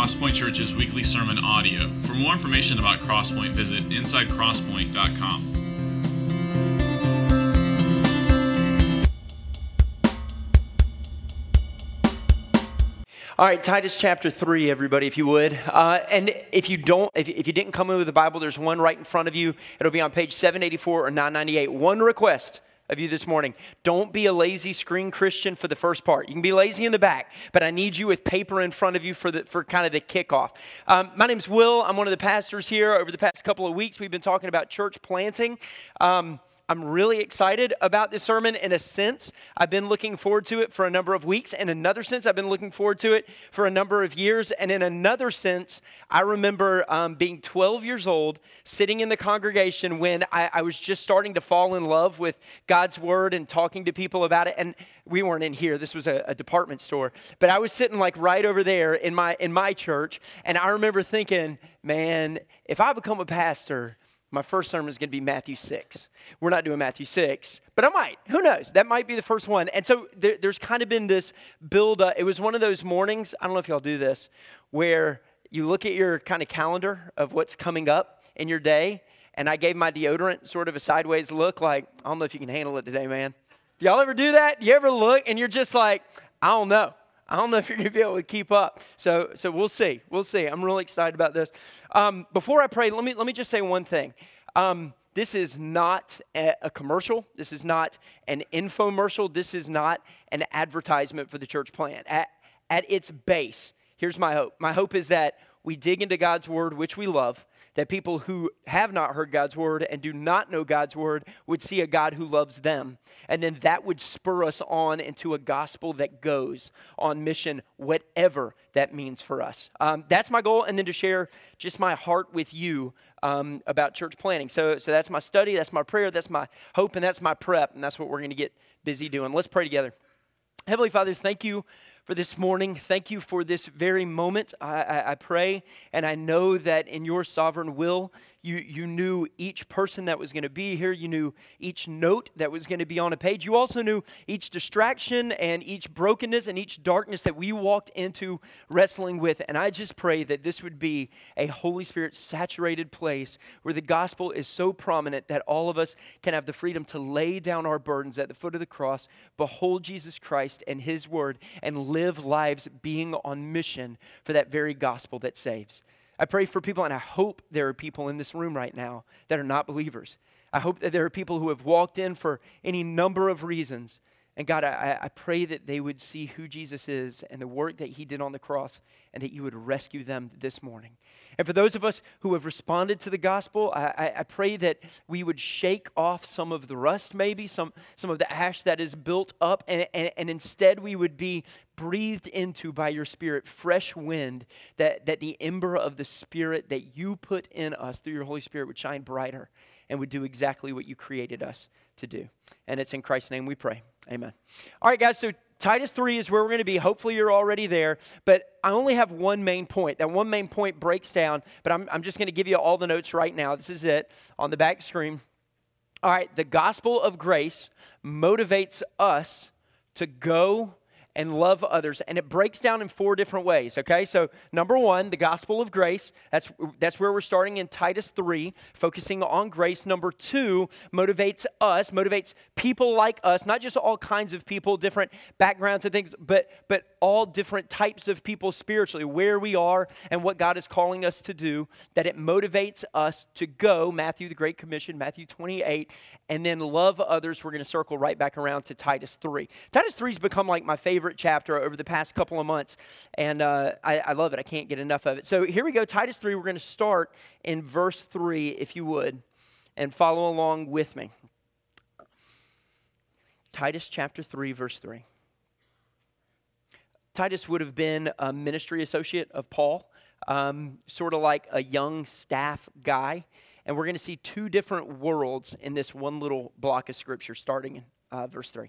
Crosspoint Church's weekly sermon audio. For more information about Crosspoint, visit insidecrosspoint.com. All right, Titus chapter 3, everybody, if you would. Uh, and if you don't, if, if you didn't come in with the Bible, there's one right in front of you. It'll be on page 784 or 998. One request of you this morning. Don't be a lazy screen Christian for the first part. You can be lazy in the back, but I need you with paper in front of you for, the, for kind of the kickoff. Um, my name's Will. I'm one of the pastors here. Over the past couple of weeks, we've been talking about church planting. Um, I'm really excited about this sermon in a sense. I've been looking forward to it for a number of weeks. In another sense, I've been looking forward to it for a number of years. And in another sense, I remember um, being 12 years old, sitting in the congregation when I, I, was just starting to fall in love with God's word and talking to people about it. And we weren't in here, this was a, a department store. But I was sitting like right over there in my, in my church. And I remember thinking, man, if I become a pastor, my first sermon is going to be Matthew 6. We're not doing Matthew 6, but I might. Who knows? That might be the first one. And so there, there's kind of been this build up. It was one of those mornings, I don't know if y'all do this, where you look at your kind of calendar of what's coming up in your day. And I gave my deodorant sort of a sideways look, like, I don't know if you can handle it today, man. Y'all ever do that? Do you ever look and you're just like, I don't know. I don't know if you're going to be able to keep up. So, so we'll see. We'll see. I'm really excited about this. Um, before I pray, let me, let me just say one thing. Um, this is not a, commercial. This is not an infomercial. This is not an advertisement for the church plan. At, at its base, here's my hope. My hope is that we dig into God's word, which we love, that people who have not heard God's word and do not know God's word would see a God who loves them. And then that would spur us on into a gospel that goes on mission, whatever that means for us. Um, that's my goal. And then to share just my heart with you um, about church planting. So, so that's my study, that's my prayer, that's my hope, and that's my prep. And that's what we're going to get busy doing. Let's pray together. Heavenly Father, thank you for this morning. Thank you for this very moment. I, I, I, pray and I know that in your sovereign will, you, you knew each person that was going to be here. You knew each note that was going to be on a page. You also knew each distraction and each brokenness and each darkness that we walked into wrestling with. And I just pray that this would be a Holy Spirit saturated place where the gospel is so prominent that all of us can have the freedom to lay down our burdens at the foot of the cross, behold Jesus Christ and his word, and live lives being on mission for that very gospel that saves. I pray for people, and I hope there are people in this room right now that are not believers. I hope that there are people who have walked in for any number of reasons. And God, I, I pray that they would see who Jesus is and the work that he did on the cross, and that you would rescue them this morning. And for those of us who have responded to the gospel, I, I, I, pray that we would shake off some of the rust, maybe, some, some of the ash that is built up, and, and, and instead we would be breathed into by your Spirit fresh wind, that, that the ember of the Spirit that you put in us through your Holy Spirit would shine brighter and would do exactly what you created us to do. And it's in Christ's name we pray. Amen. All right, guys, so Titus 3 is where we're going to be. Hopefully, you're already there. But I only have one main point. That one main point breaks down, but I'm, I'm just going to give you all the notes right now. This is it on the back screen. All right, the gospel of grace motivates us to go and love others. And it breaks down in four different ways, okay? So, number one, the gospel of grace. That's, that's where we're starting in Titus 3, focusing on grace. Number two, motivates us, motivates people like us, not just all kinds of people, different backgrounds and things, but, but all different types of people spiritually, where we are and what God is calling us to do, that it motivates us to go, Matthew, the Great Commission, Matthew 28, and then love others. We're going to circle right back around to Titus 3. Titus 3 has become like my favorite favorite chapter over the past couple of months, and uh, I, I love it. I can't get enough of it. So here we go, Titus 3. We're going to start in verse 3, if you would, and follow along with me. Titus chapter 3, verse 3. Titus would have been a ministry associate of Paul, um, sort of like a young staff guy. And we're going to see two different worlds in this one little block of scripture, starting in uh, verse 3.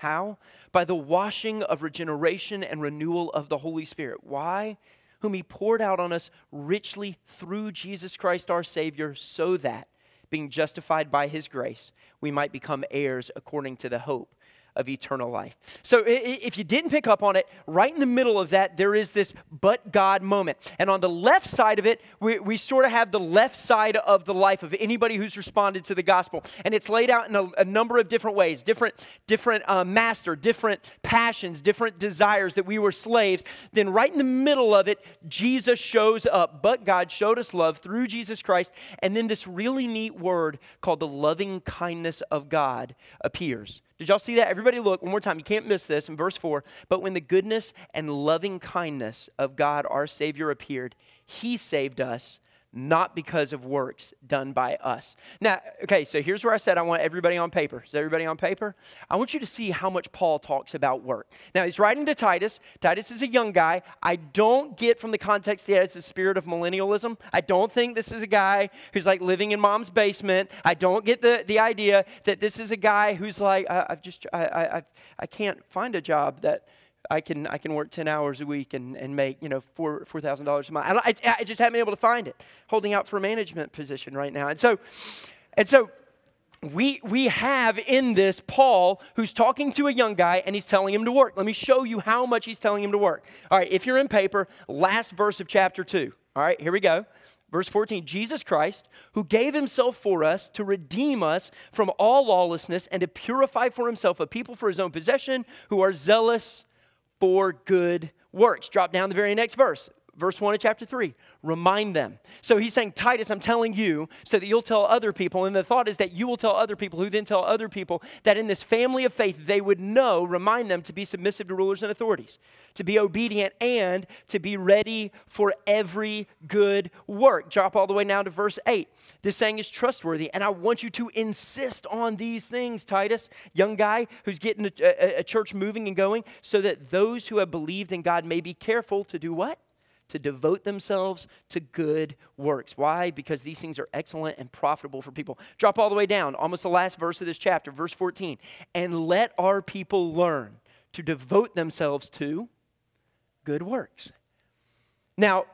How? By the washing of regeneration and renewal of the Holy Spirit. Why? Whom He poured out on us richly through Jesus Christ our Savior, so that, being justified by His grace, we might become heirs according to the hope of eternal life. So, if you didn't pick up on it, right in the middle of that, there is this but God moment. And on the left side of it, we, we sort of have the left side of the life of anybody who's responded to the gospel. And it's laid out in a, a number of different ways different, different uh, master, different passions, different desires that we were slaves. Then, right in the middle of it, Jesus shows up. But God showed us love through Jesus Christ. And then this really neat word called the loving kindness of God appears. Did y'all see that? Everybody look one more time. You can't miss this in verse 4. But when the goodness and loving kindness of God our Savior appeared, he saved us not because of works done by us. Now, okay, so here's where I said I want everybody on paper. Is everybody on paper? I want you to see how much Paul talks about work. Now, he's writing to Titus. Titus is a young guy. I don't get from the context that has the spirit of millennialism. I don't think this is a guy who's like living in mom's basement. I don't get the, the idea that this is a guy who's like, I, have just, I, I, I can't find a job that I can I can work ten hours a week and, and make you know four four thousand dollars a month. I, I, I just haven't been able to find it. Holding out for a management position right now, and so and so we we have in this Paul who's talking to a young guy and he's telling him to work. Let me show you how much he's telling him to work. All right, if you're in paper, last verse of chapter two. All right, here we go. Verse 14 Jesus Christ, who gave himself for us to redeem us from all lawlessness and to purify for himself a people for his own possession who are zealous for good works. Drop down the very next verse verse 1 of chapter 3 remind them. So he's saying titus i'm telling you so that you'll tell other people. And the thought is that you will tell other people who then tell other people that in this family of faith they would know remind them to be submissive to rulers and authorities to be obedient and to be ready for every good work. Drop all the way now to verse 8 this saying is trustworthy and i want you to insist on these things titus young guy who's getting a, a, a church moving and going so that those who have believed in god may be careful to do what to devote themselves to good works. Why? Because these things are excellent and profitable for people. Drop all the way down, almost the last verse of this chapter, verse 14. And let our people learn to devote themselves to good works. Now,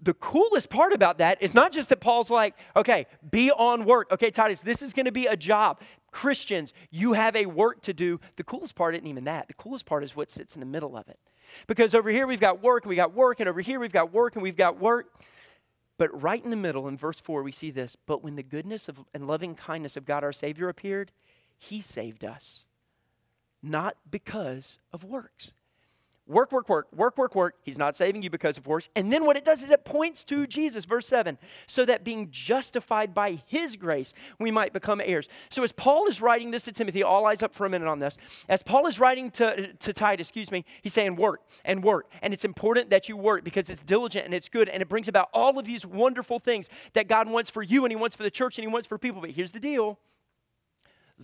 the coolest part about that is not just that Paul's like, okay, be on work. Okay, Titus, this is going to be a job. Christians, you have a work to do. The coolest part isn't even that. The coolest part is what sits in the middle of it. Because over here we've got work and we got work, and over here we've got work and we've got work. But right in the middle, in verse 4, we see this. But when the goodness of, and loving kindness of God our Savior appeared, He saved us, not because of works. Work, work, work, work, work, work. He's not saving you because of works. And then what it does is it points to Jesus, verse 7, so that being justified by his grace, we might become heirs. So as Paul is writing this to Timothy, all eyes up for a minute on this. As Paul is writing to, to Titus, excuse me, he's saying work and work. And it's important that you work because it's diligent and it's good and it brings about all of these wonderful things that God wants for you and he wants for the church and he wants for people. But here's the deal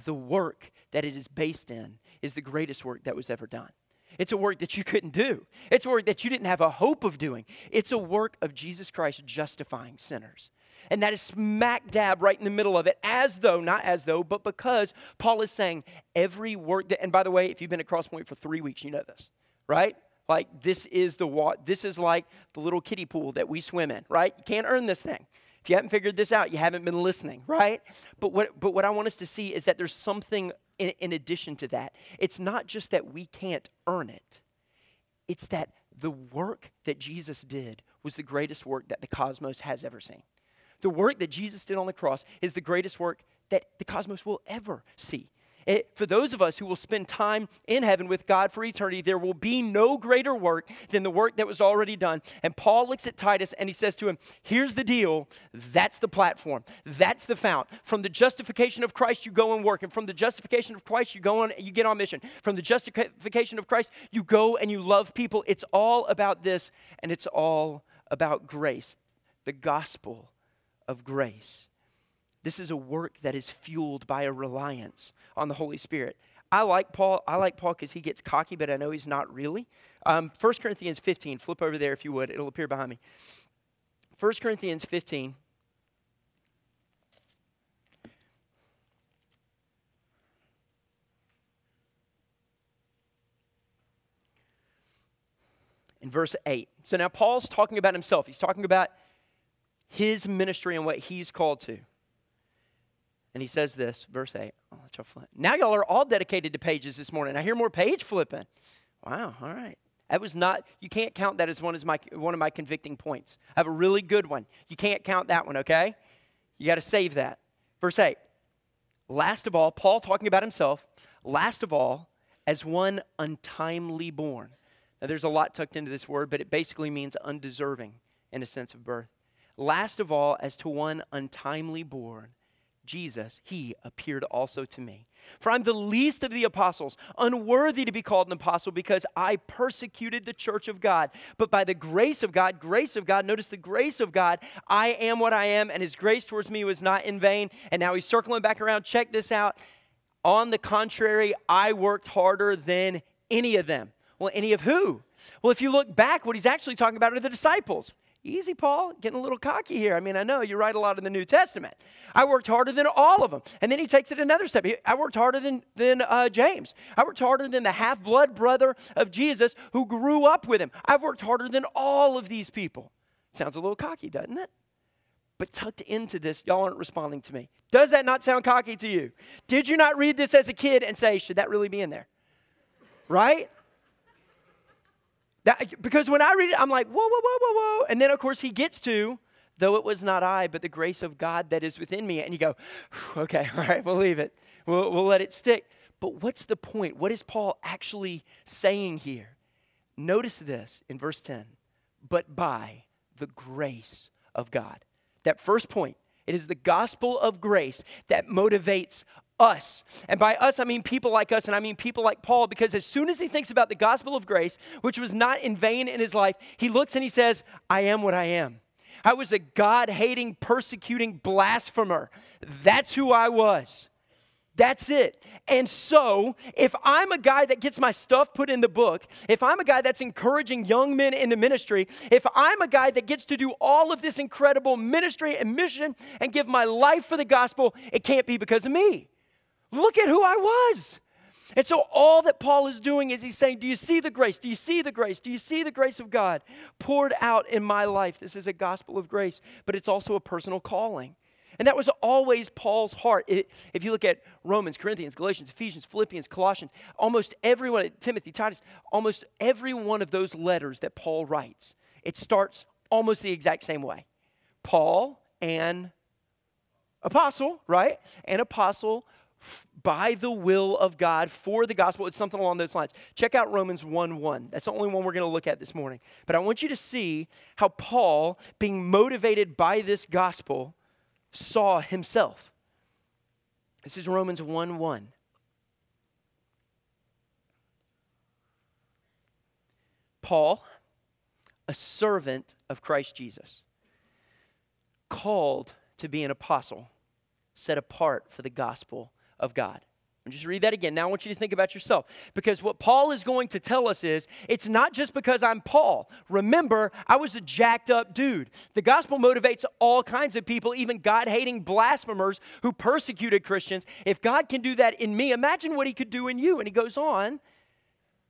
the work that it is based in is the greatest work that was ever done. It's a work that you couldn't do. It's a work that you didn't have a hope of doing. It's a work of Jesus Christ justifying sinners. And that is smack dab right in the middle of it, as though, not as though, but because Paul is saying every work that, and by the way, if you've been at Crosspoint for three weeks, you know this, right? Like this is the what this is like the little kiddie pool that we swim in, right? You can't earn this thing. If you haven't figured this out, you haven't been listening, right? But what, but what I want us to see is that there's something in, in addition to that. It's not just that we can't earn it, it's that the work that Jesus did was the greatest work that the cosmos has ever seen. The work that Jesus did on the cross is the greatest work that the cosmos will ever see. It, for those of us who will spend time in heaven with God for eternity, there will be no greater work than the work that was already done. And Paul looks at Titus and he says to him, Here's the deal. That's the platform. That's the fount. From the justification of Christ, you go and work. And from the justification of Christ, you go on, you get on mission. From the justification of Christ, you go and you love people. It's all about this, and it's all about grace, the gospel of grace. This is a work that is fueled by a reliance on the Holy Spirit. I like Paul. I like Paul because he gets cocky, but I know he's not really. Um, 1 Corinthians 15, flip over there if you would. It'll appear behind me. 1 Corinthians 15. In verse 8. So now Paul's talking about himself. He's talking about his ministry and what he's called to. And he says this, verse 8. Oh. Now y'all are all dedicated to pages this morning. I hear more page flipping. Wow, all right. That was not, you can't count that as one, as my, one of my convicting points. I have a really good one. You can't count that one, okay? You got to save that. Verse 8. Last of all, Paul talking about himself, last of all, as one untimely born. Now, there's a lot tucked into this word, but it basically means undeserving in a sense of birth. Last of all, as to one untimely born, Jesus, he appeared also to me. For I'm the least of the apostles, unworthy to be called an apostle because I persecuted the church of God. But by the grace of God, grace of God, notice the grace of God, I am what I am, and his grace towards me was not in vain. And now he's circling back around. Check this out. On the contrary, I worked harder than any of them. Well, any of who? Well, if you look back, what he's actually talking about are the disciples. Easy, Paul, getting a little cocky here. I mean, I know you write a lot in the New Testament. I worked harder than all of them. And then he takes it another step. I worked harder than, than uh, James. I worked harder than the half blood brother of Jesus who grew up with him. I've worked harder than all of these people. Sounds a little cocky, doesn't it? But tucked into this, y'all aren't responding to me. Does that not sound cocky to you? Did you not read this as a kid and say, should that really be in there? Right? That, because when I read it, I'm like, whoa, whoa, whoa, whoa, whoa. And then, of course, he gets to, though it was not I, but the grace of God that is within me. And you go, okay, all right, we'll leave it. We'll, we'll let it stick. But what's the point? What is Paul actually saying here? Notice this in verse 10 but by the grace of God. That first point, it is the gospel of grace that motivates us. And by us, I mean people like us, and I mean people like Paul, because as soon as he thinks about the gospel of grace, which was not in vain in his life, he looks and he says, I am what I am. I was a God hating, persecuting blasphemer. That's who I was. That's it. And so, if I'm a guy that gets my stuff put in the book, if I'm a guy that's encouraging young men into ministry, if I'm a guy that gets to do all of this incredible ministry and mission and give my life for the gospel, it can't be because of me. Look at who I was. And so, all that Paul is doing is he's saying, Do you see the grace? Do you see the grace? Do you see the grace of God poured out in my life? This is a gospel of grace, but it's also a personal calling. And that was always Paul's heart. It, if you look at Romans, Corinthians, Galatians, Ephesians, Philippians, Colossians, almost everyone, Timothy, Titus, almost every one of those letters that Paul writes, it starts almost the exact same way. Paul, an apostle, right? An apostle by the will of God for the gospel. It's something along those lines. Check out Romans 1 1. That's the only one we're going to look at this morning. But I want you to see how Paul, being motivated by this gospel, saw himself. This is Romans 1 1. Paul, a servant of Christ Jesus, called to be an apostle, set apart for the gospel of God. Just read that again. Now I want you to think about yourself. Because what Paul is going to tell us is it's not just because I'm Paul. Remember, I was a jacked up dude. The gospel motivates all kinds of people, even God hating blasphemers who persecuted Christians. If God can do that in me, imagine what he could do in you. And he goes on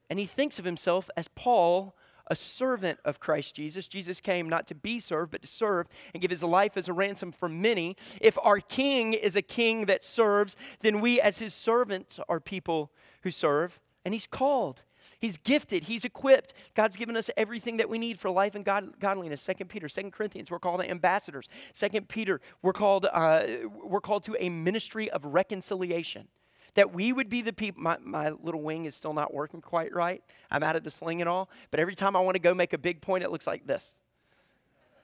and he thinks of himself as Paul a servant of Christ Jesus. Jesus came not to be served, but to serve and give his life as a ransom for many. If our king is a king that serves, then we as his servants are people who serve. And he's called. He's gifted. He's equipped. God's given us everything that we need for life and God, godliness. Second Peter, Second Corinthians, we're called ambassadors. Second Peter, we're called uh, we're called to a ministry of reconciliation that we would be the people. My, my little wing is still not working quite right. I'm out of the sling and all. But every time I want to go make a big point, it looks like this.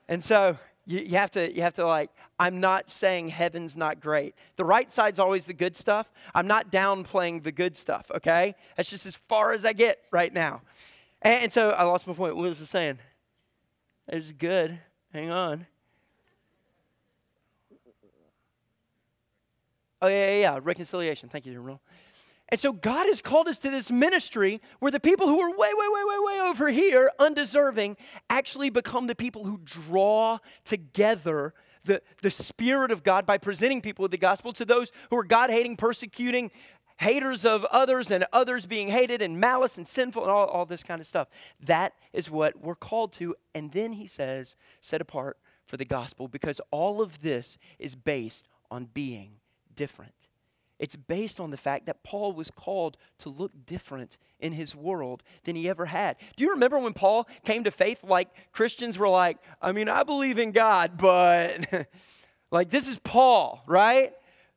And so you, you, have to, you have to like, I'm not saying heaven's not great. The right side's always the good stuff. I'm not downplaying the good stuff, okay? That's just as far as I get right now. And, and so I lost my point. What was I saying? It was good. Hang on. Oh, yeah, yeah, yeah. Reconciliation. Thank you, General. And so God has called us to this ministry where the people who are way, way, way, way, way over here, undeserving, actually become the people who draw together the, the Spirit of God by presenting people with the gospel to those who are God hating, persecuting, haters of others, and others being hated, and malice and sinful, and all, all this kind of stuff. That is what we're called to. And then he says, set apart for the gospel, because all of this is based on being different. It's based on the fact that Paul was called to look different in his world than he ever had. Do you remember when Paul came to faith? Like Christians were like, I mean, I believe in God, but like this is Paul, right?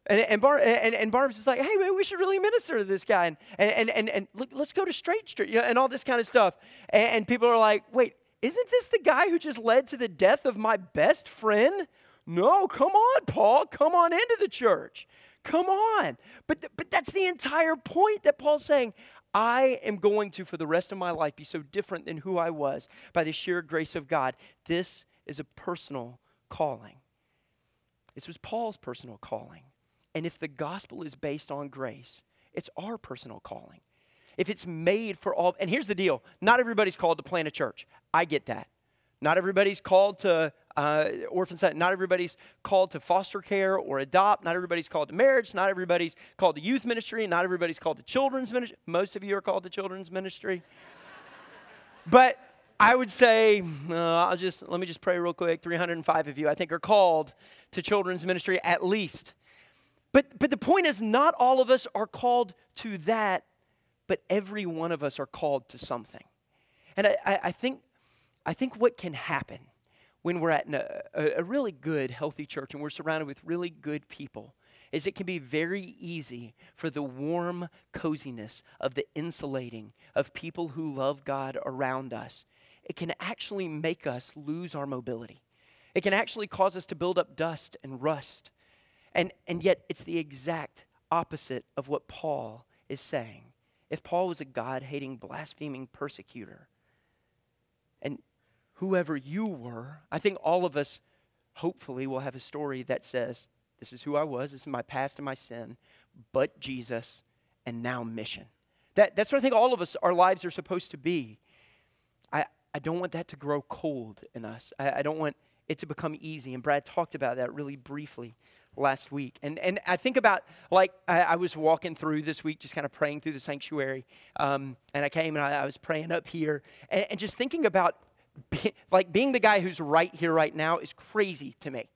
And, and, Bar, and, and Barnabas is like, hey, man, we should really minister to this guy. And, and, and, and look, let's go to Straight Street and all this kind of stuff. And, and people are like, wait, isn't this the guy who just led to the death of my best friend? No, come on, Paul, come on into the church. Come on. But, th- but that's the entire point that Paul's saying. I am going to, for the rest of my life, be so different than who I was by the sheer grace of God. This is a personal calling. This was Paul's personal calling. And if the gospel is based on grace, it's our personal calling. If it's made for all, and here's the deal not everybody's called to plant a church. I get that. Not everybody's called to uh, orphan center. Not everybody's called to foster care or adopt. Not everybody's called to marriage. Not everybody's called to youth ministry. Not everybody's called to children's ministry. Most of you are called to children's ministry. but I would say, uh, I'll just let me just pray real quick. 305 of you, I think, are called to children's ministry at least. But but the point is, not all of us are called to that, but every one of us are called to something. And I, I, I think I think what can happen when we're at a, a, really good, healthy church and we're surrounded with really good people is it can be very easy for the warm coziness of the insulating of people who love God around us. It can actually make us lose our mobility. It can actually cause us to build up dust and rust. And, and yet, it's the exact opposite of what Paul is saying. If Paul was a God hating, blaspheming persecutor, and whoever you were, I think all of us hopefully will have a story that says, This is who I was, this is my past and my sin, but Jesus, and now mission. That, that's what I think all of us, our lives are supposed to be. I, I don't want that to grow cold in us. I, I don't want it to become easy. And Brad talked about that really briefly last week. And, and I think about, like, I, I was walking through this week, just kind of praying through the sanctuary. Um, and I came and I, I was praying up here and, and just thinking about be, like being the guy who's right here right now is crazy to me.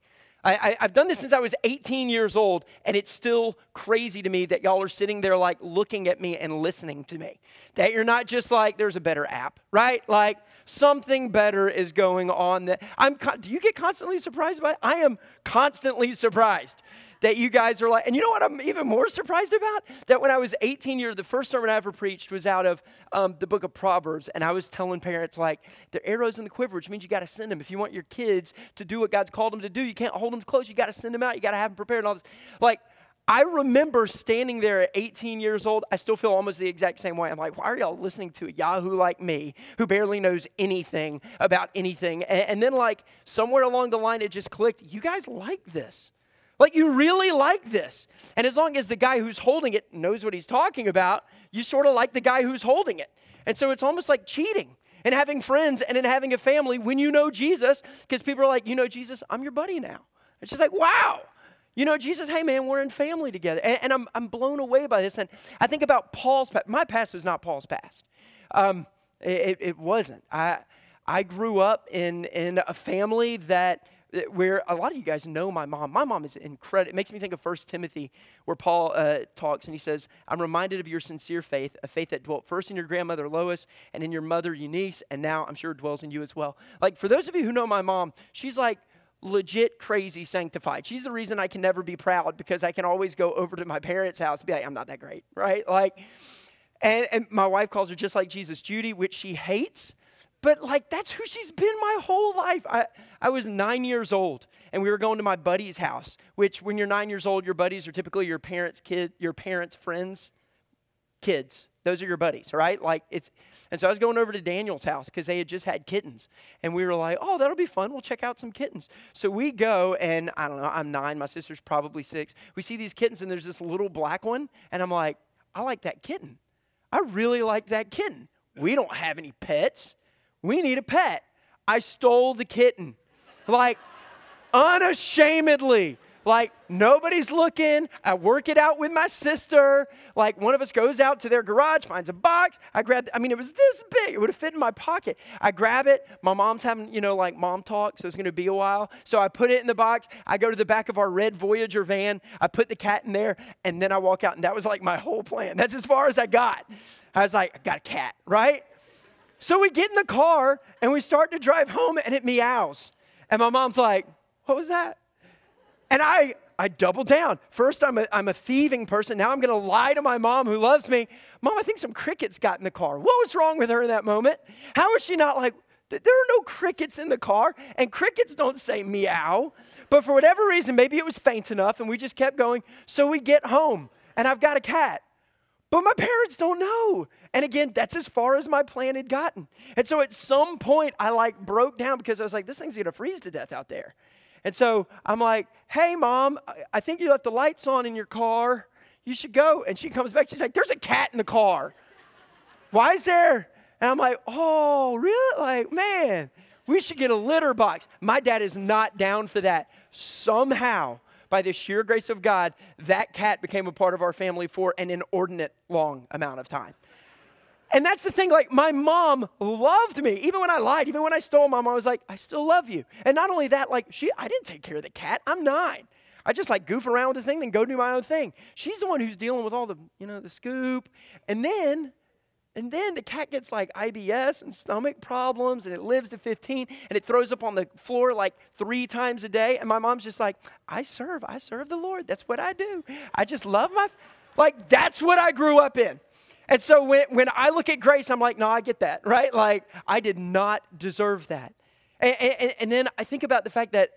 I, have done this since I was 18 years old, and it's still crazy to me that y'all are sitting there like looking at me and listening to me. That you're not just like, there's a better app, right? Like something better is going on. That I'm. Do you get constantly surprised by? It? I am constantly surprised that you guys are like, and you know what I'm even more surprised about? That when I was 18 years, the first sermon I ever preached was out of um, the book of Proverbs, and I was telling parents, like, the arrows in the quiver, which means you got to send them. If you want your kids to do what God's called them to do, you can't hold them close. You got to send them out. You got to have them prepared and all this. Like, I remember standing there at 18 years old. I still feel almost the exact same way. I'm like, why are y'all listening to a Yahoo like me who barely knows anything about anything? And, and, then, like, somewhere along the line, it just clicked. You guys like this. Like, you really like this. And as long as the guy who's holding it knows what he's talking about, you sort of like the guy who's holding it. And so it's almost like cheating and having friends and then having a family when you know Jesus, because people are like, you know Jesus, I'm your buddy now. It's just like, wow. You know, Jesus, hey man, we're in family together. And, and I'm, I'm blown away by this. And I think about Paul's past. My past was not Paul's past. Um, it, it wasn't. I, I grew up in, in a family that where a lot of you guys know my mom. My mom is incredible. It makes me think of First Timothy, where Paul uh, talks and he says, I'm reminded of your sincere faith, a faith that dwelt first in your grandmother Lois and in your mother Eunice, and now I'm sure dwells in you as well. Like, for those of you who know my mom, she's like, legit crazy sanctified. She's the reason I can never be proud because I can always go over to my parents' house and be like, I'm not that great, right? Like, and, and my wife calls her just like Jesus, Judy, which she hates but like that's who she's been my whole life. I, I was nine years old and we were going to my buddy's house, which when you're nine years old, your buddies are typically your parents' kid, your parents' friends, kids. Those are your buddies, right? Like it's and so I was going over to Daniel's house because they had just had kittens. And we were like, oh, that'll be fun. We'll check out some kittens. So we go, and I don't know, I'm nine, my sister's probably six. We see these kittens, and there's this little black one, and I'm like, I like that kitten. I really like that kitten. We don't have any pets. We need a pet. I stole the kitten. Like, unashamedly. Like, nobody's looking. I work it out with my sister. Like, one of us goes out to their garage, finds a box. I grab, I mean, it was this big. It would have fit in my pocket. I grab it. My mom's having, you know, like mom talk, so it's going to be a while. So I put it in the box. I go to the back of our red Voyager van. I put the cat in there, and then I walk out. And that was like my whole plan. That's as far as I got. I was like, I got a cat, right? So we get in the car and we start to drive home, and it meows. And my mom's like, What was that? And I, I double down. First, I'm a, I'm a thieving person. Now I'm going to lie to my mom who loves me. Mom, I think some crickets got in the car. What was wrong with her in that moment? How is she not like, there are no crickets in the car, and crickets don't say meow. But for whatever reason, maybe it was faint enough, and we just kept going. So we get home, and I've got a cat. But my parents don't know. And again, that's as far as my plan had gotten. And so at some point, I like broke down because I was like, this thing's gonna freeze to death out there. And so I'm like, hey, mom, I think you left the lights on in your car. You should go. And she comes back. She's like, there's a cat in the car. Why is there? And I'm like, oh, really? Like, man, we should get a litter box. My dad is not down for that. Somehow, by the sheer grace of God, that cat became a part of our family for an inordinate long amount of time. And that's the thing, like, my mom loved me. Even when I lied, even when I stole, mom was like, I still love you. And not only that, like, she, I didn't take care of the cat. I'm nine. I just like goof around with the thing, then go do my own thing. She's the one who's dealing with all the, you know, the scoop. And then, and then the cat gets like IBS and stomach problems and it lives to 15 and it throws up on the floor like three times a day. And my mom's just like, I serve, I serve the Lord. That's what I do. I just love my, like, that's what I grew up in. And so when, when I look at grace, I'm like, no, I get that, right? Like, I did not deserve that. And, and, and then I think about the fact that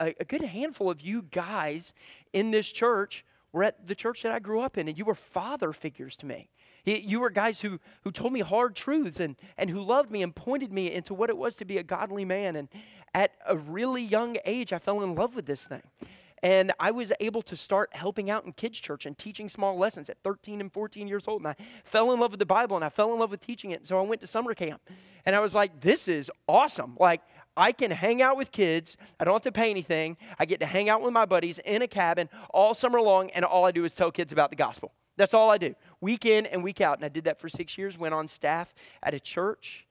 a, a, good handful of you guys in this church were at the church that I grew up in, and you were father figures to me. You were guys who, who told me hard truths and, and who loved me and pointed me into what it was to be a godly man. And at a really young age, I fell in love with this thing. And I was able to start helping out in kids' church and teaching small lessons at 13 and 14 years old. And I fell in love with the Bible and I fell in love with teaching it. So I went to summer camp. And I was like, this is awesome. Like, I can hang out with kids. I don't have to pay anything. I get to hang out with my buddies in a cabin all summer long, and all I do is tell kids about the gospel. That's all I do, week in and week out. And I did that for six years, went on staff at a church.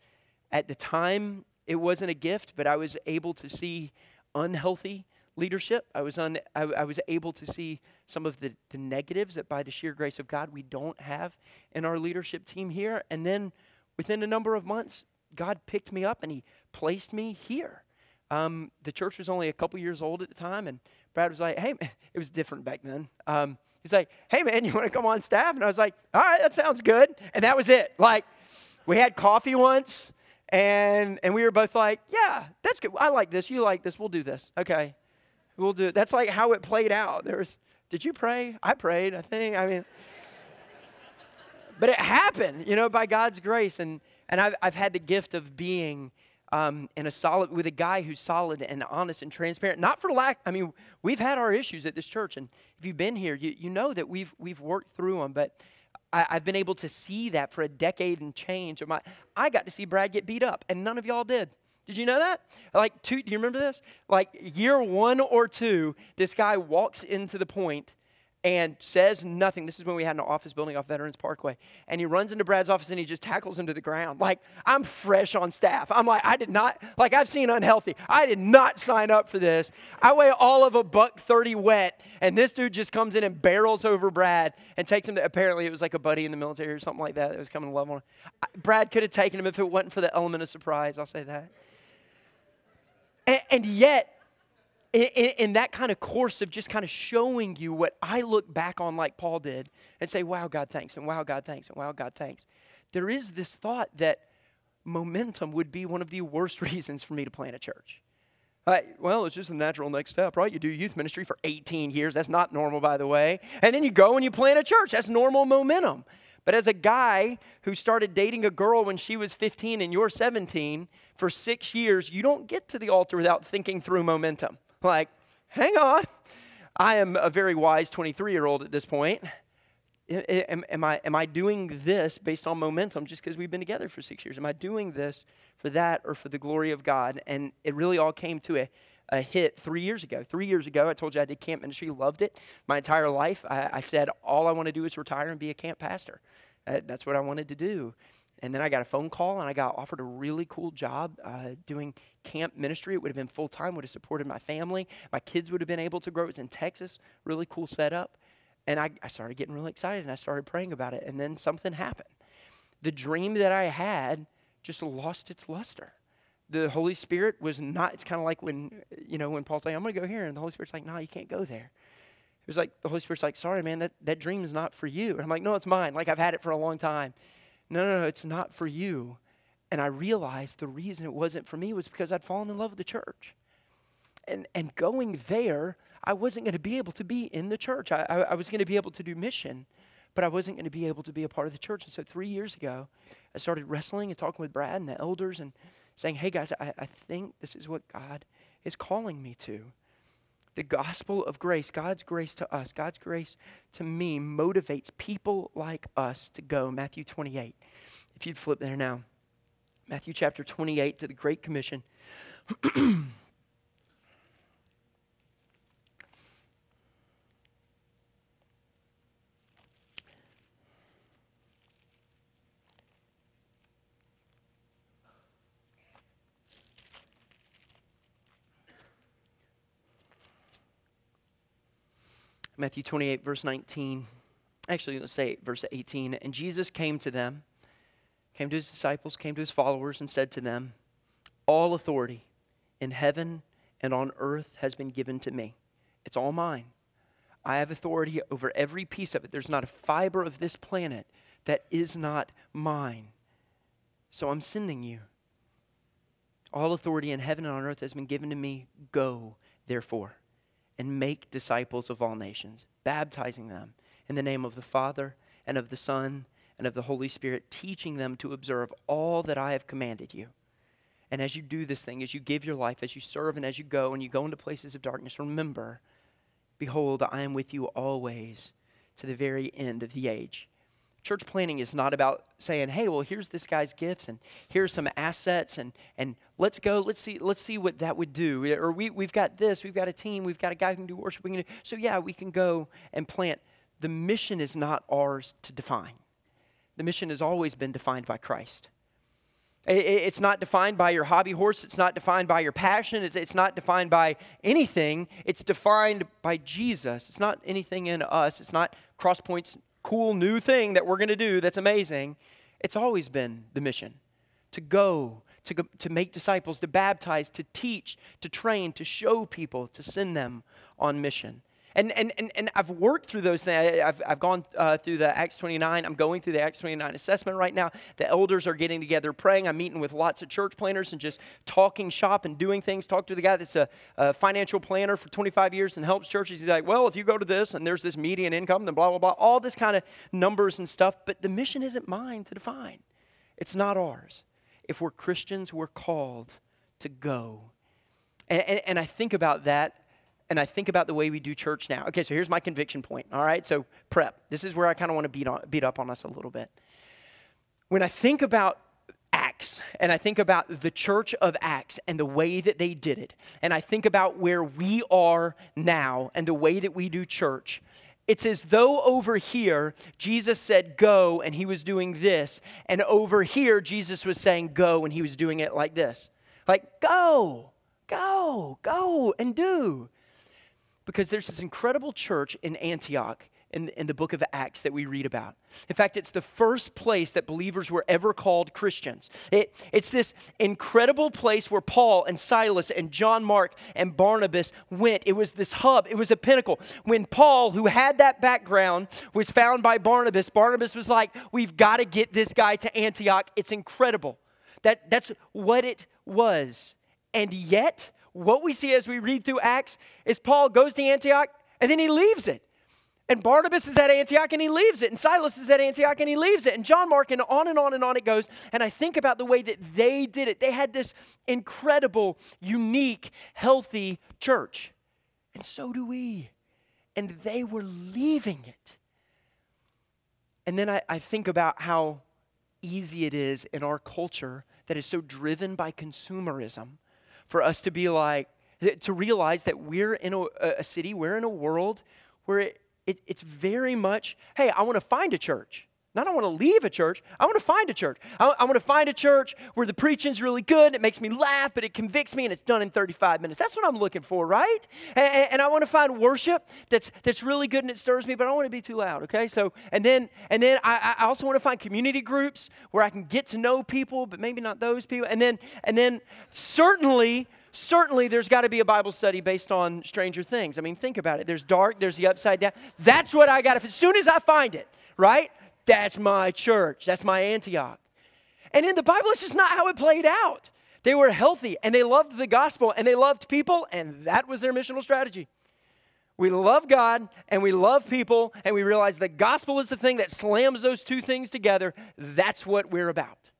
At the time, it wasn't a gift, but I was able to see unhealthy leadership. I was, on, I, I, was able to see some of the, the negatives that, by the sheer grace of God, we don't have in our leadership team here. And then within a number of months, God picked me up and He placed me here. Um, the church was only a couple years old at the time, and Brad was like, hey, it was different back then. Um, he's like, hey, man, you want to come on staff? And I was like, all right, that sounds good. And that was it. Like, we had coffee once. And, and we were both like, yeah, that's good. I like this. You like this. We'll do this. Okay. We'll do it. That's like how it played out. There was, did you pray? I prayed, I think. I mean, but it happened, you know, by God's grace. And, and I've, I've had the gift of being um, in a solid, with a guy who's solid and honest and transparent. Not for lack, I mean, we've had our issues at this church. And if you've been here, you, you know that we've, we've worked through them. But I, have been able to see that for a decade and change. Of my, I got to see Brad get beat up, and none of y'all did. Did you know that? Like, two, do you remember this? Like, year one or two, this guy walks into the point and says nothing. This is when we had an office building off Veterans Parkway. And he runs into Brad's office and he just tackles him to the ground. Like, I'm fresh on staff. I'm like, I did not, like, I've seen unhealthy. I did not sign up for this. I weigh all of a buck 30 wet. And this dude just comes in and barrels over Brad and takes him to, apparently, it was like a buddy in the military or something like that that was coming to love on him. Brad could have taken him if it wasn't for the element of surprise. I'll say that. And, and yet, in, in, that kind of course of just kind of showing you what I look back on, like Paul did, and say, wow, God, thanks, and wow, God, thanks, and wow, God, thanks, there is this thought that momentum would be one of the worst reasons for me to plant a church. Right, well, it's just a natural next step, right? You do youth ministry for 18 years. That's not normal, by the way. And then you go and you plant a church. That's normal momentum. But as a guy who started dating a girl when she was 15 and you're 17 for six years, you don't get to the altar without thinking through momentum. Like, hang on. I am a very wise 23 year old at this point. am, am, I, am I doing this based on momentum just because we've been together for six years? Am I doing this for that or for the glory of God? And it really all came to a, a hit three years ago. Three years ago, I told you I did camp ministry, loved it. My entire life, I, I said, all I want to do is retire and be a camp pastor. Uh, that's what I wanted to do. And then I got a phone call and I got offered a really cool job uh, doing camp ministry. It would have been full time, would have supported my family. My kids would have been able to grow. It was in Texas, really cool setup. And I, I started getting really excited and I started praying about it. And then something happened. The dream that I had just lost its luster. The Holy Spirit was not, it's kind of like when, you know, when Paul's like, I'm going to go here. And the Holy Spirit's like, no, you can't go there. It was like, the Holy Spirit's like, sorry, man, that, that dream is not for you. And I'm like, no, it's mine. Like, I've had it for a long time. No, no, no, it's not for you. And I realized the reason it wasn't for me was because I'd fallen in love with the church. And, and going there, I wasn't going to be able to be in the church. I, I, I was going to be able to do mission, but I wasn't going to be able to be a part of the church. And so three years ago, I started wrestling and talking with Brad and the elders and saying, hey guys, I, I think this is what God is calling me to. The gospel of grace, God's grace to us, God's grace to me motivates people like us to go. Matthew 28. If you'd flip there now. Matthew chapter 28 to the Great Commission. Matthew 28, verse 19. Actually, let's say verse 18. And Jesus came to them, came to his disciples, came to his followers, and said to them, All authority in heaven and on earth has been given to me. It's all mine. I have authority over every piece of it. There's not a fiber of this planet that is not mine. So I'm sending you. All authority in heaven and on earth has been given to me. Go, therefore and make disciples of all nations, baptizing them in the name of the Father and of the Son and of the Holy Spirit, teaching them to observe all that I have commanded you. And as you do this thing, as you give your life, as you serve, and as you go and you go into places of darkness, remember, behold, I am with you always to the very end of the age. Church planting is not about saying, hey, well, here's this guy's gifts and here's some assets and, and let's go, let's see, let's see what that would do. Or we, we've got this, we've got a team, we've got a guy who can do worship. We can do, so, yeah, we can go and plant. The mission is not ours to define, the mission has always been defined by Christ. It's not defined by your hobby horse. It's not defined by your passion. It's, not defined by anything. It's defined by Jesus. It's not anything in us. It's not Crosspoint's cool new thing that we're going to do that's amazing. It's always been the mission to go, to, go, to make disciples, to baptize, to teach, to train, to show people, to send them on mission. And, and, and, and I've worked through those things. I've, I've gone uh, through the Acts 29. I'm going through the Acts 29 assessment right now. The elders are getting together praying. I'm meeting with lots of church planters and just talking shop and doing things. Talk to the guy that's a, a financial planner for 25 years and helps churches. He's like, well, if you go to this and there's this median income, then blah, blah, blah. All this kind of numbers and stuff. But the mission isn't mine to define, it's not ours. If we're Christians, we're called to go. and, and, and I think about that and I think about the way we do church now. Okay, so here's my conviction point. All right, so prep. This is where I kind of want to beat, beat up on us a little bit. When I think about Acts, and I think about the church of Acts and the way that they did it, and I think about where we are now and the way that we do church, it's as though over here Jesus said go and he was doing this, and over here Jesus was saying go and he was doing it like this. Like, go, go, go and do because there's this incredible church in Antioch in, in the book of Acts that we read about. In fact, it's the first place that believers were ever called Christians. It, it's this incredible place where Paul and Silas and John Mark and Barnabas went. It was this hub, it was a pinnacle. When Paul, who had that background, was found by Barnabas, Barnabas was like, We've got to get this guy to Antioch. It's incredible. That, that's what it was. And yet, what we see as we read through Acts is Paul goes to Antioch and then he leaves it. And Barnabas is at Antioch and he leaves it. And Silas is at Antioch and he leaves it. And John Mark, and on and on and on it goes. And I think about the way that they did it. They had this incredible, unique, healthy church. And so do we. And they were leaving it. and then I, I think about how easy it is in our culture that is so driven by consumerism for us to be like, to realize that we're in a, a city, we're in a world where it, it, it's very much, hey, I want to find a church. Not I don't want to leave a church. I want to find a church. I, I want to find a church where the preaching's really good and it makes me laugh, but it convicts me and it's done in 35 minutes. That's what I'm looking for, right? And, and I want to find worship that's that's really good and it stirs me, but I don't want to be too loud. Okay, so and then and then I, I also want to find community groups where I can get to know people, but maybe not those people. And then and then certainly certainly there's got to be a Bible study based on Stranger Things. I mean, think about it. There's dark, there's the upside down. That's what I got. If as soon as I find it, right? That's my church. That's my Antioch. And in the Bible, it's just not how it played out. They were healthy and they loved the gospel and they loved people, and that was their missional strategy. We love God and we love people, and we realize the gospel is the thing that slams those two things together. That's what we're about.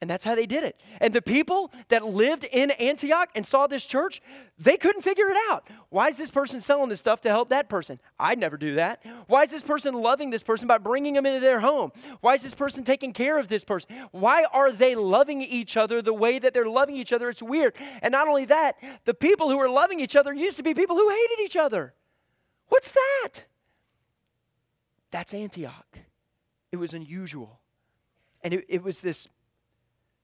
And that's how they did it. And the people that lived in Antioch and saw this church, they couldn't figure it out. Why is this person selling this stuff to help that person? I'd never do that. Why is this person loving this person by bringing them into their home? Why is this person taking care of this person? Why are they loving each other the way that they're loving each other? It's weird. And not only that, the people who were loving each other used to be people who hated each other. What's that? That's Antioch. It was unusual. And it, it was this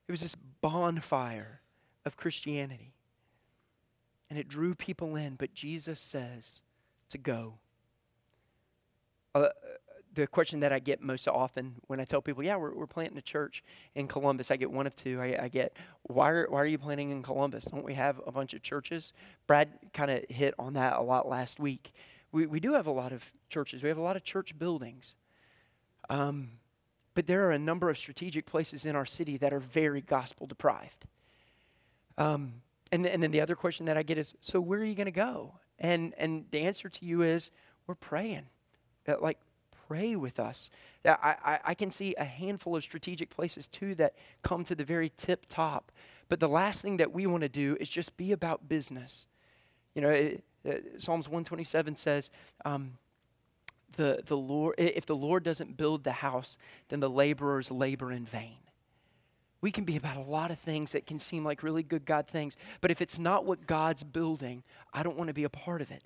it was this bonfire of Christianity. And it drew people in, but Jesus says to go. Uh, the question that I get most often when I tell people, yeah, we're, we're planting a church in Columbus, I get one of two. I, I get, why are, why are you planting in Columbus? Don't we have a bunch of churches? Brad kind of hit on that a lot last week. We, we do have a lot of churches, we have a lot of church buildings. Um, but there are a number of strategic places in our city that are very gospel deprived. Um, and, and then the other question that I get is so where are you going to go? And, and the answer to you is we're praying. Like, pray with us. I, I, I can see a handful of strategic places too that come to the very tip top. But the last thing that we want to do is just be about business. You know, it, it, Psalms 127 says, um, the, the Lord, if the Lord doesn't build the house, then the laborers labor in vain. We can be about a lot of things that can seem like really good God things, but if it's not what God's building, I don't want to be a part of it.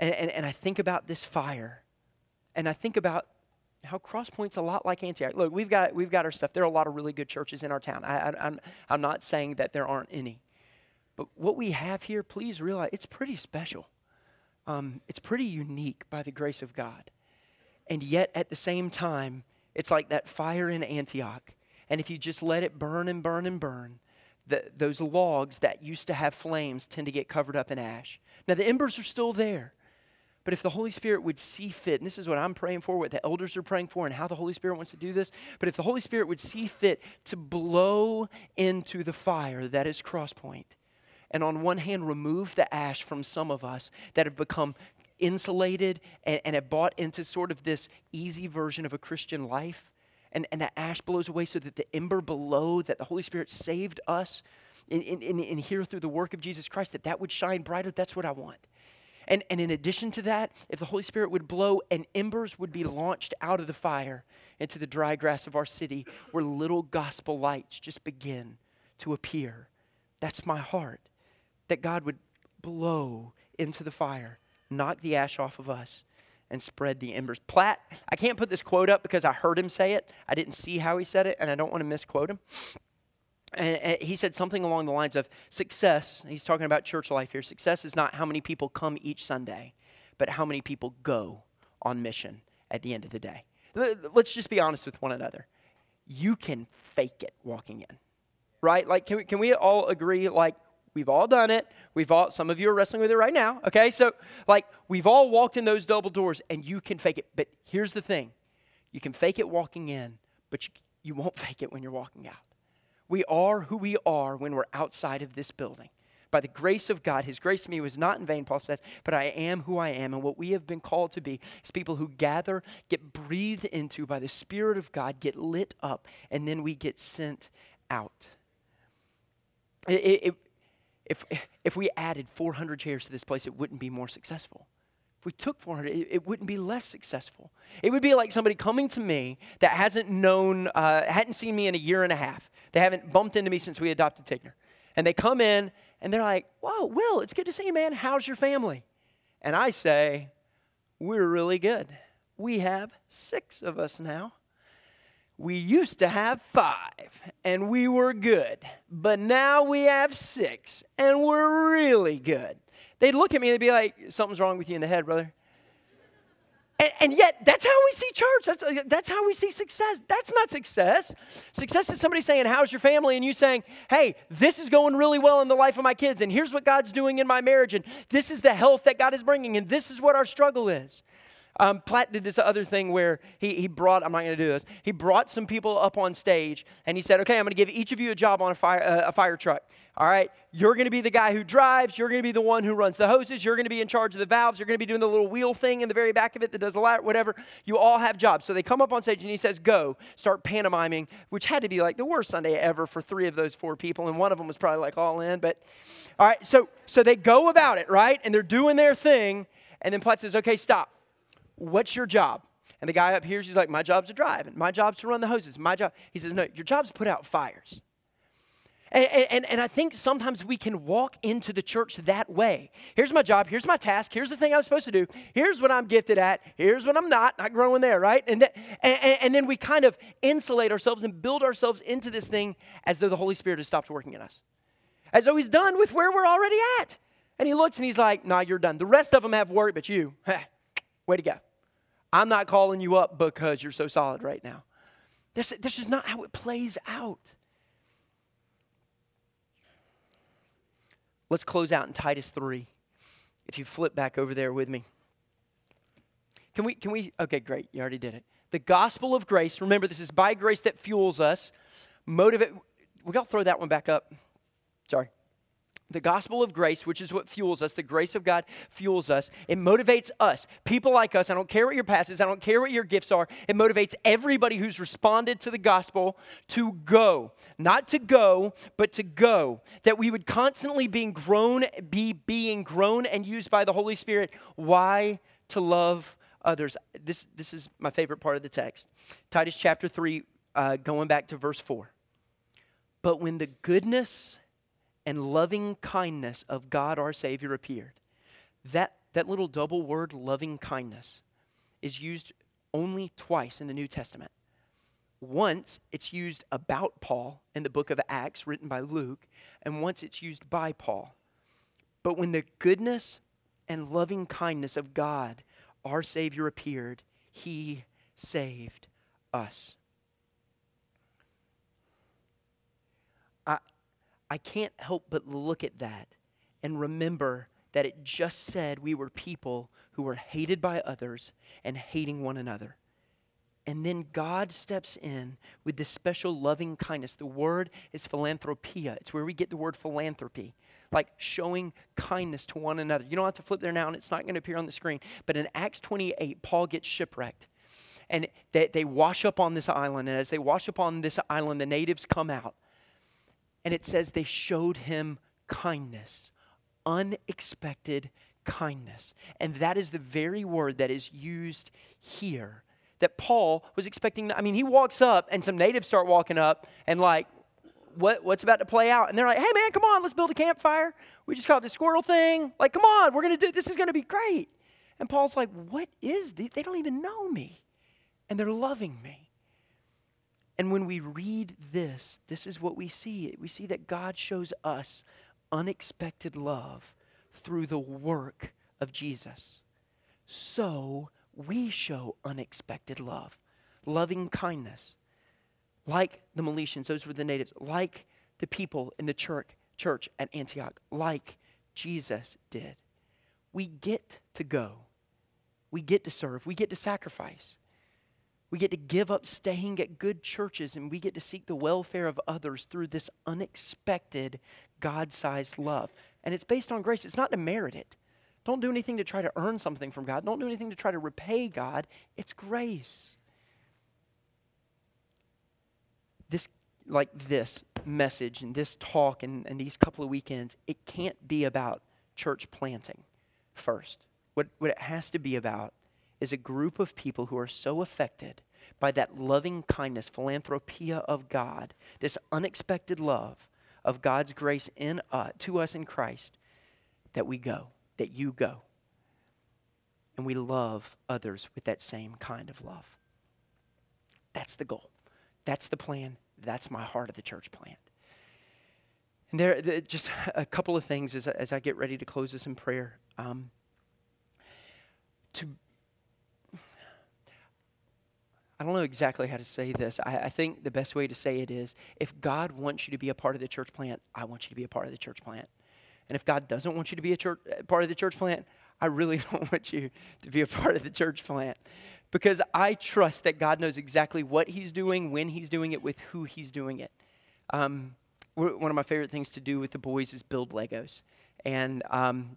And, and, and I think about this fire, and I think about how Crosspoint's a lot like Antioch. Look, we've got, we've got our stuff. There are a lot of really good churches in our town. I, I, I'm, I'm not saying that there aren't any. But what we have here, please realize it's pretty special um, it's pretty unique by the grace of God. And yet, at the same time, it's like that fire in Antioch. And if you just let it burn and burn and burn, the, those logs that used to have flames tend to get covered up in ash. Now, the embers are still there. But if the Holy Spirit would see fit, and this is what I'm praying for, what the elders are praying for, and how the Holy Spirit wants to do this, but if the Holy Spirit would see fit to blow into the fire that is Crosspoint, and on one hand, remove the ash from some of us that have become insulated and, and have bought into sort of this easy version of a Christian life. And, and that ash blows away so that the ember below that the Holy Spirit saved us in, in, in, in here through the work of Jesus Christ, that that would shine brighter. That's what I want. And, and in addition to that, if the Holy Spirit would blow and embers would be launched out of the fire into the dry grass of our city where little gospel lights just begin to appear. That's my heart that God would blow into the fire, knock the ash off of us, and spread the embers. Platt, I can't put this quote up because I heard him say it. I didn't see how he said it, and I don't want to misquote him. And, he said something along the lines of success, he's talking about church life here. Success is not how many people come each Sunday, but how many people go on mission at the end of the day. Let's just be honest with one another. You can fake it walking in, right? Like, can we, can we all agree, like, We've all done it. We've all, some of you are wrestling with it right now. Okay, so like we've all walked in those double doors and you can fake it. But here's the thing you can fake it walking in, but you, you won't fake it when you're walking out. We are who we are when we're outside of this building. By the grace of God, His grace to me was not in vain, Paul says, but I am who I am. And what we have been called to be is people who gather, get breathed into by the Spirit of God, get lit up, and then we get sent out. It, it, if, if we added 400 chairs to this place, it wouldn't be more successful. If we took 400, it, it, wouldn't be less successful. It would be like somebody coming to me that hasn't known, uh, hadn't seen me in a year and a half. They haven't bumped into me since we adopted Tigner. And they come in and they're like, Whoa, Will, it's good to see you, man. How's your family? And I say, We're really good. We have six of us now. We used to have five, and we were good. But now we have six, and we're really good. They'd look at me and they'd be like, Something's wrong with you in the head, brother. And, and, yet, that's how we see church. That's, that's how we see success. That's not success. Success is somebody saying, How's your family? And you saying, Hey, this is going really well in the life of my kids, and here's what God's doing in my marriage, and this is the health that God is bringing, and this is what our struggle is. Um, Platt did this other thing where he, he brought, I'm not going to do this, he brought some people up on stage and he said, okay, I'm going to give each of you a job on a fire, uh, a fire truck. All right, you're going to be the guy who drives, you're going to be the one who runs the hoses, you're going to be in charge of the valves, you're going to be doing the little wheel thing in the very back of it that does a lot, whatever. You all have jobs. So they come up on stage and he says, go, start pantomiming, which had to be like the worst Sunday ever for three of those four people. And one of them was probably like all in. But all right, so, so they go about it, right? And they're doing their thing. And then Platt says, okay, stop. What's your job? And the guy up here, she's like, My job's to drive, and my job's to run the hoses. My job. He says, No, your job's to put out fires. And, and, and I think sometimes we can walk into the church that way. Here's my job. Here's my task. Here's the thing I'm supposed to do. Here's what I'm gifted at. Here's what I'm not. Not growing there, right? And, and, and then we kind of insulate ourselves and build ourselves into this thing as though the Holy Spirit has stopped working in us, as though He's done with where we're already at. And He looks and He's like, Nah, you're done. The rest of them have work, but you, way to go. I'm not calling you up because you're so solid right now. This, this is not how it plays out. Let's close out in Titus 3. If you flip back over there with me. Can we, can we, okay, great, you already did it. The gospel of grace, remember this is by grace that fuels us, motivate, we got to throw that one back up. Sorry the gospel of grace, which is what fuels us, the grace of God fuels us. It motivates us, people like us. I don't care what your past is, I don't care what your gifts are. It motivates everybody who's responded to the gospel to go. Not to go, but to go. That we would constantly being grown, be being grown and used by the Holy Spirit. Why? To love others. This, this is my favorite part of the text. Titus chapter 3, uh, going back to verse 4. But when the goodness and loving kindness of God our Savior appeared. That, that little double word, loving kindness, is used only twice in the New Testament. Once it's used about Paul in the book of Acts, written by Luke, and once it's used by Paul. But when the goodness and loving kindness of God, our Savior, appeared, He saved us. I can't help but look at that and remember that it just said we were people who were hated by others and hating one another. And then God steps in with this special loving kindness. The word is philanthropia. It's where we get the word philanthropy, like showing kindness to one another. You don't have to flip there now, and it's not going to appear on the screen. But in Acts 28, Paul gets shipwrecked. And they, they wash up on this island. And as they wash up on this island, the natives come out and it says they showed him kindness, unexpected kindness. And that is the very word that is used here that Paul was expecting. I mean, he walks up and some natives start walking up and like, what, what's about to play out? And they're like, hey man, come on, let's build a campfire. We just got the squirrel thing. Like, come on, we're to do this is to be great. And Paul's like, what is this? They don't even know me. And they're loving me. And when we read this, this is what we see. We see that God shows us unexpected love through the work of Jesus. So we show unexpected love, loving kindness, like the Melitians, those were the natives, like the people in the church, church at Antioch, like Jesus did. We get to go. We get to serve. We get to sacrifice. We get to give up staying at good churches and we get to seek the welfare of others through this unexpected God sized love. And it's based on grace, it's not to merit it. Don't do anything to try to earn something from God, don't do anything to try to repay God. It's grace. This, like this message and this talk and, and these couple of weekends, it can't be about church planting first What, what it has to be about is a group of people who are so affected by that loving kindness, philanthropia of God, this unexpected love of God's grace in uh, to us in Christ, that we go, that you go, and we love others with that same kind of love. That's the goal. That's the plan. That's my heart of the church plan. And there, there just a couple of things as, as I get ready to close this in prayer. Um, to I don't know exactly how to say this. I, I, think the best way to say it is if God wants you to be a part of the church plant, I want you to be a part of the church plant. And if God doesn't want you to be a church, part of the church plant, I really don't want you to be a part of the church plant. Because I trust that God knows exactly what He's doing, when He's doing it, with who He's doing it. Um, one of my favorite things to do with the boys is build Legos. And um,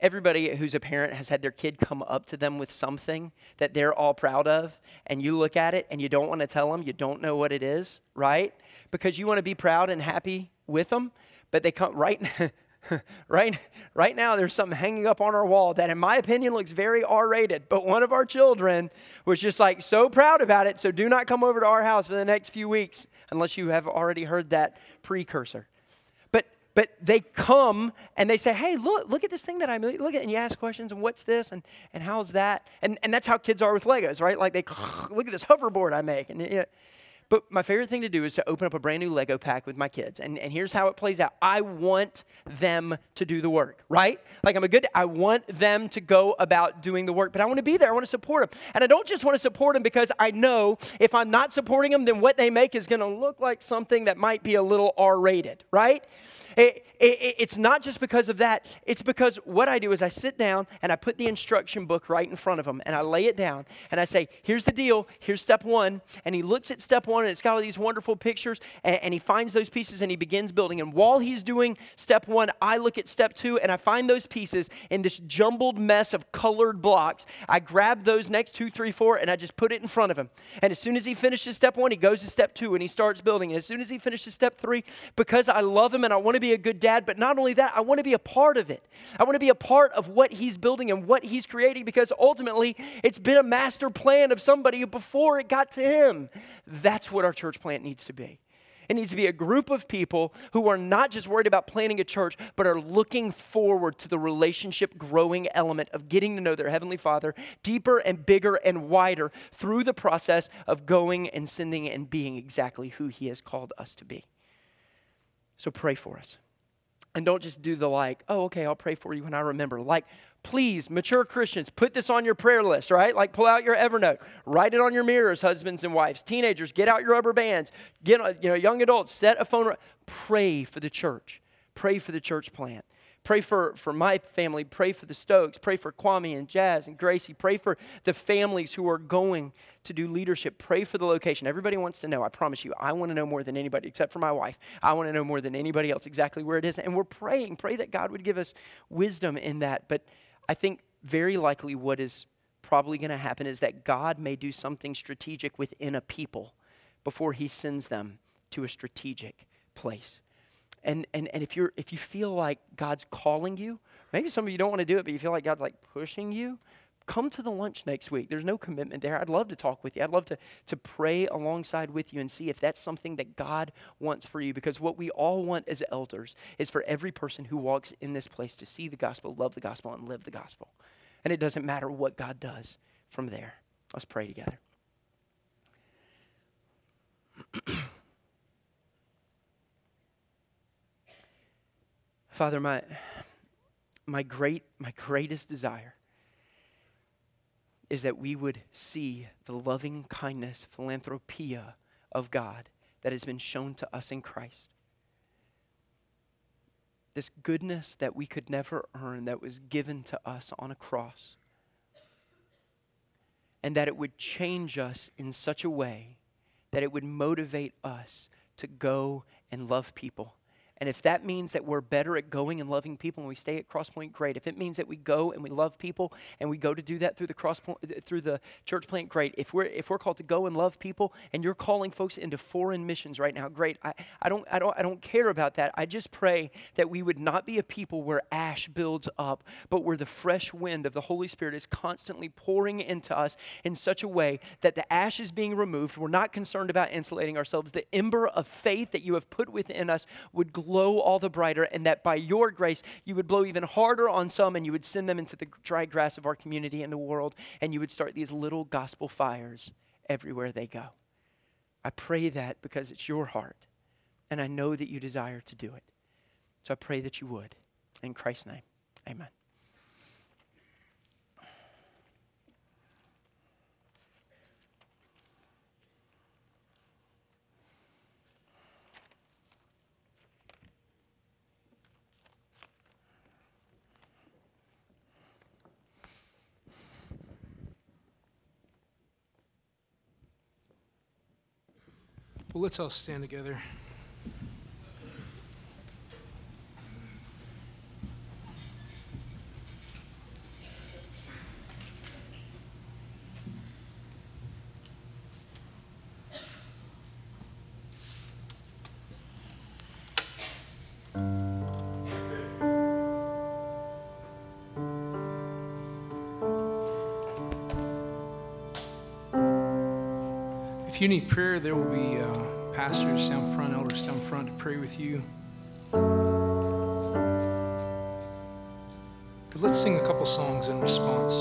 everybody who's a parent has had their kid come up to them with something that they're all proud of, and you look at it and you don't want to tell them, you don't know what it is, right? Because you want to be proud and happy with them, but they come right. right right now there's something hanging up on our wall that in my opinion looks very r-rated but one of our children was just like so proud about it so do not come over to our house for the next few weeks unless you have already heard that precursor but they come and they say, hey, look, look at this thing that I'm, Look at And you ask questions and what's this and, and how's that? And, and that's how kids are with Legos, right? Like they look at this hoverboard I make. And, you know, but my favorite thing to do is to open up a brand new Lego pack with my kids. And, and here's how it plays out I want them to do the work, right? Like I'm a good, I want them to go about doing the work, but I want to be there. I want to support them. And I don't just want to support them because I know if I'm not supporting them, then what they make is going to look like something that might be a little R rated, right? It, it, it's not just because of that. It's because what I do is I sit down and I put the instruction book right in front of him and I lay it down and I say, here's the deal. Here's step one. And he looks at step one and it's got all these wonderful pictures and, and he finds those pieces and he begins building. And while he's doing step one, I look at step two and I find those pieces in this jumbled mess of colored blocks. I grab those next two, three, four, and I just put it in front of him. And as soon as he finishes step one, he goes to step two and he starts building. And as soon as he finishes step three, because I love him and I want to to be a good dad, but not only that, I want to be a part of it. I want to be a part of what he's building and what he's creating because ultimately it's been a master plan of somebody before it got to him. That's what our church plant needs to be. It needs to be a group of people who are not just worried about planning a church, but are looking forward to the relationship growing element of getting to know their Heavenly Father deeper and bigger and wider through the process of going and sending and being exactly who He has called us to be. So pray for us. And don't just do the like, oh, okay, I'll pray for you when I remember. Like, please, mature Christians, put this on your prayer list, right? Like, pull out your Evernote, write it on your mirrors, husbands and wives. Teenagers, get out your rubber bands. Get, you know, young adults, set a phone. Pray for the church. Pray for the church plant. Pray for, for my family. Pray for the Stokes. Pray for Kwame and Jazz and Gracie. Pray for the families who are going to do leadership. Pray for the location. Everybody wants to know. I promise you, I want to know more than anybody, except for my wife. I want to know more than anybody else exactly where it is. And we're praying. Pray that God would give us wisdom in that. But I think very likely what is probably going to happen is that God may do something strategic within a people before he sends them to a strategic place. And, and, and if, you're, if you feel like God's calling you, maybe some of you don't want to do it, but you feel like God's like pushing you, come to the lunch next week. There's no commitment there. I'd love to talk with you. I'd love to, to pray alongside with you and see if that's something that God wants for you. Because what we all want as elders is for every person who walks in this place to see the gospel, love the gospel, and live the gospel. And it doesn't matter what God does from there. Let's pray together. Father, my, my, great, my greatest desire is that we would see the loving kindness, philanthropia of God that has been shown to us in Christ. This goodness that we could never earn, that was given to us on a cross. And that it would change us in such a way that it would motivate us to go and love people And if that means that we're better at going and loving people and we stay at Crosspoint, great. If it means that we go and we love people and we go to do that through the Crosspoint, through the church plant, great. If we're if we're called to go and love people and you're calling folks into foreign missions right now, great. I, I don't I don't I don't care about that. I just pray that we would not be a people where ash builds up, but where the fresh wind of the Holy Spirit is constantly pouring into us in such a way that the ash is being removed. We're not concerned about insulating ourselves. The ember of faith that you have put within us would glow all the brighter, and that by your grace, you would blow even harder on some and you would send them into the dry grass of our community and the world, and you would start these little gospel fires everywhere they go. I pray that because it's your heart, and I know that you desire to do it. So I pray that you would. In Christ's name, amen. Well, let's all stand together. If you need prayer, there will be uh, pastors down front, elders down front to pray with you. But let's sing a couple songs in response.